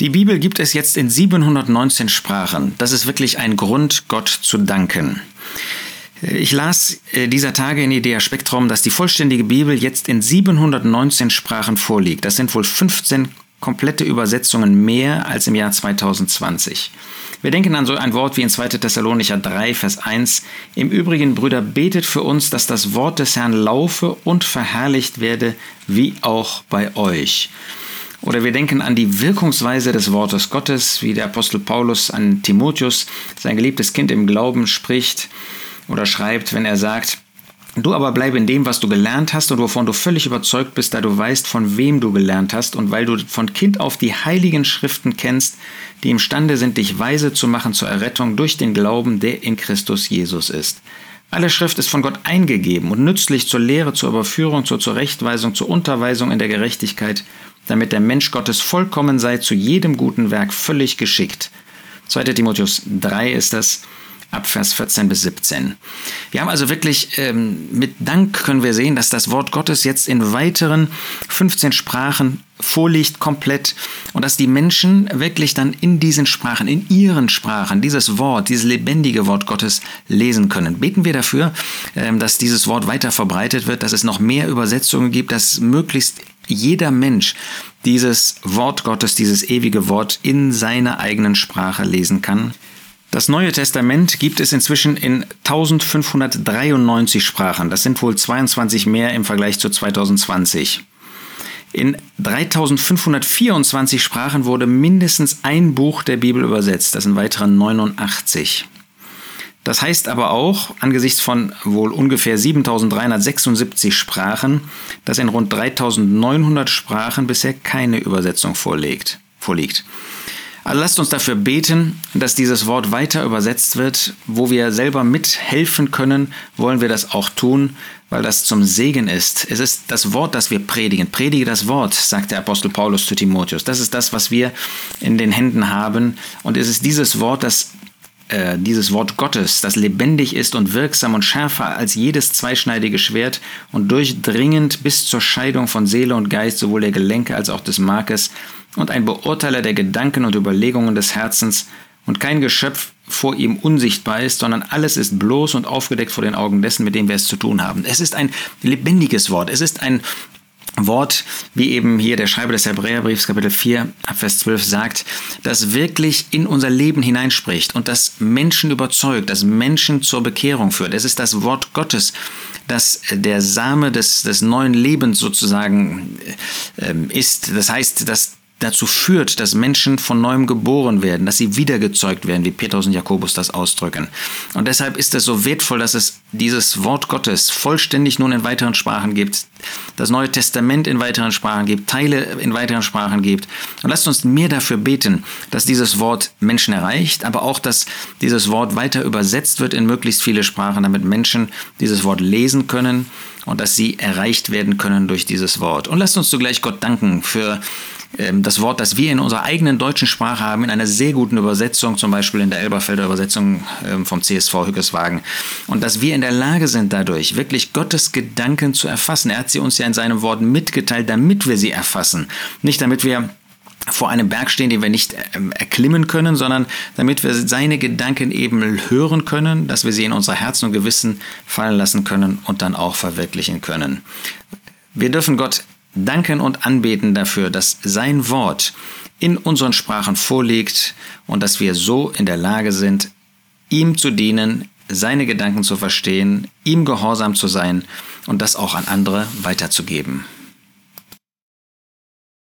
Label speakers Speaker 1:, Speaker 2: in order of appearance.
Speaker 1: Die Bibel gibt es jetzt in 719 Sprachen. Das ist wirklich ein Grund, Gott zu danken. Ich las äh, dieser Tage in Idea Spektrum, dass die vollständige Bibel jetzt in 719 Sprachen vorliegt. Das sind wohl 15 komplette Übersetzungen mehr als im Jahr 2020. Wir denken an so ein Wort wie in 2. Thessalonicher 3, Vers 1. Im Übrigen, Brüder, betet für uns, dass das Wort des Herrn laufe und verherrlicht werde, wie auch bei euch. Oder wir denken an die Wirkungsweise des Wortes Gottes, wie der Apostel Paulus an Timotheus, sein geliebtes Kind im Glauben, spricht oder schreibt, wenn er sagt, Du aber bleib in dem, was du gelernt hast und wovon du völlig überzeugt bist, da du weißt, von wem du gelernt hast und weil du von Kind auf die heiligen Schriften kennst, die imstande sind, dich weise zu machen zur Errettung durch den Glauben, der in Christus Jesus ist. Alle Schrift ist von Gott eingegeben und nützlich zur Lehre, zur Überführung, zur Zurechtweisung, zur Unterweisung in der Gerechtigkeit, damit der Mensch Gottes vollkommen sei, zu jedem guten Werk völlig geschickt. 2. Timotheus 3 ist das, ab Vers 14 bis 17. Wir haben also wirklich ähm, mit Dank können wir sehen, dass das Wort Gottes jetzt in weiteren 15 Sprachen vorliegt komplett und dass die Menschen wirklich dann in diesen Sprachen, in ihren Sprachen dieses Wort, dieses lebendige Wort Gottes lesen können. Beten wir dafür, ähm, dass dieses Wort weiter verbreitet wird, dass es noch mehr Übersetzungen gibt, dass möglichst jeder Mensch dieses Wort Gottes, dieses ewige Wort in seiner eigenen Sprache lesen kann. Das Neue Testament gibt es inzwischen in 1593 Sprachen. Das sind wohl 22 mehr im Vergleich zu 2020. In 3524 Sprachen wurde mindestens ein Buch der Bibel übersetzt. Das sind weitere 89. Das heißt aber auch, angesichts von wohl ungefähr 7376 Sprachen, dass in rund 3900 Sprachen bisher keine Übersetzung vorliegt. Also lasst uns dafür beten, dass dieses Wort weiter übersetzt wird. Wo wir selber mithelfen können, wollen wir das auch tun, weil das zum Segen ist. Es ist das Wort, das wir predigen. Predige das Wort, sagt der Apostel Paulus zu Timotheus. Das ist das, was wir in den Händen haben. Und es ist dieses Wort, das äh, dieses Wort Gottes, das lebendig ist und wirksam und schärfer als jedes zweischneidige Schwert und durchdringend bis zur Scheidung von Seele und Geist, sowohl der Gelenke als auch des Markes, und ein Beurteiler der Gedanken und Überlegungen des Herzens, und kein Geschöpf vor ihm unsichtbar ist, sondern alles ist bloß und aufgedeckt vor den Augen dessen, mit dem wir es zu tun haben. Es ist ein lebendiges Wort. Es ist ein Wort, wie eben hier der Schreiber des Hebräerbriefs Kapitel 4, Vers 12 sagt, das wirklich in unser Leben hineinspricht und das Menschen überzeugt, das Menschen zur Bekehrung führt. Es ist das Wort Gottes, das der Same des, des neuen Lebens sozusagen äh, ist. Das heißt, dass dazu führt, dass Menschen von neuem geboren werden, dass sie wiedergezeugt werden, wie Petrus und Jakobus das ausdrücken. Und deshalb ist es so wertvoll, dass es dieses Wort Gottes vollständig nun in weiteren Sprachen gibt, das Neue Testament in weiteren Sprachen gibt, Teile in weiteren Sprachen gibt. Und lasst uns mehr dafür beten, dass dieses Wort Menschen erreicht, aber auch, dass dieses Wort weiter übersetzt wird in möglichst viele Sprachen, damit Menschen dieses Wort lesen können und dass sie erreicht werden können durch dieses Wort. Und lasst uns zugleich Gott danken für das Wort, das wir in unserer eigenen deutschen Sprache haben, in einer sehr guten Übersetzung, zum Beispiel in der Elberfelder Übersetzung ähm, vom CSV Hückeswagen. Und dass wir in der Lage sind, dadurch wirklich Gottes Gedanken zu erfassen. Er hat sie uns ja in seinem Wort mitgeteilt, damit wir sie erfassen. Nicht damit wir vor einem Berg stehen, den wir nicht ähm, erklimmen können, sondern damit wir seine Gedanken eben hören können, dass wir sie in unser Herzen und Gewissen fallen lassen können und dann auch verwirklichen können. Wir dürfen Gott danken und anbeten dafür, dass sein Wort in unseren Sprachen vorliegt und dass wir so in der Lage sind, ihm zu dienen, seine Gedanken zu verstehen, ihm gehorsam zu sein und das auch an andere weiterzugeben.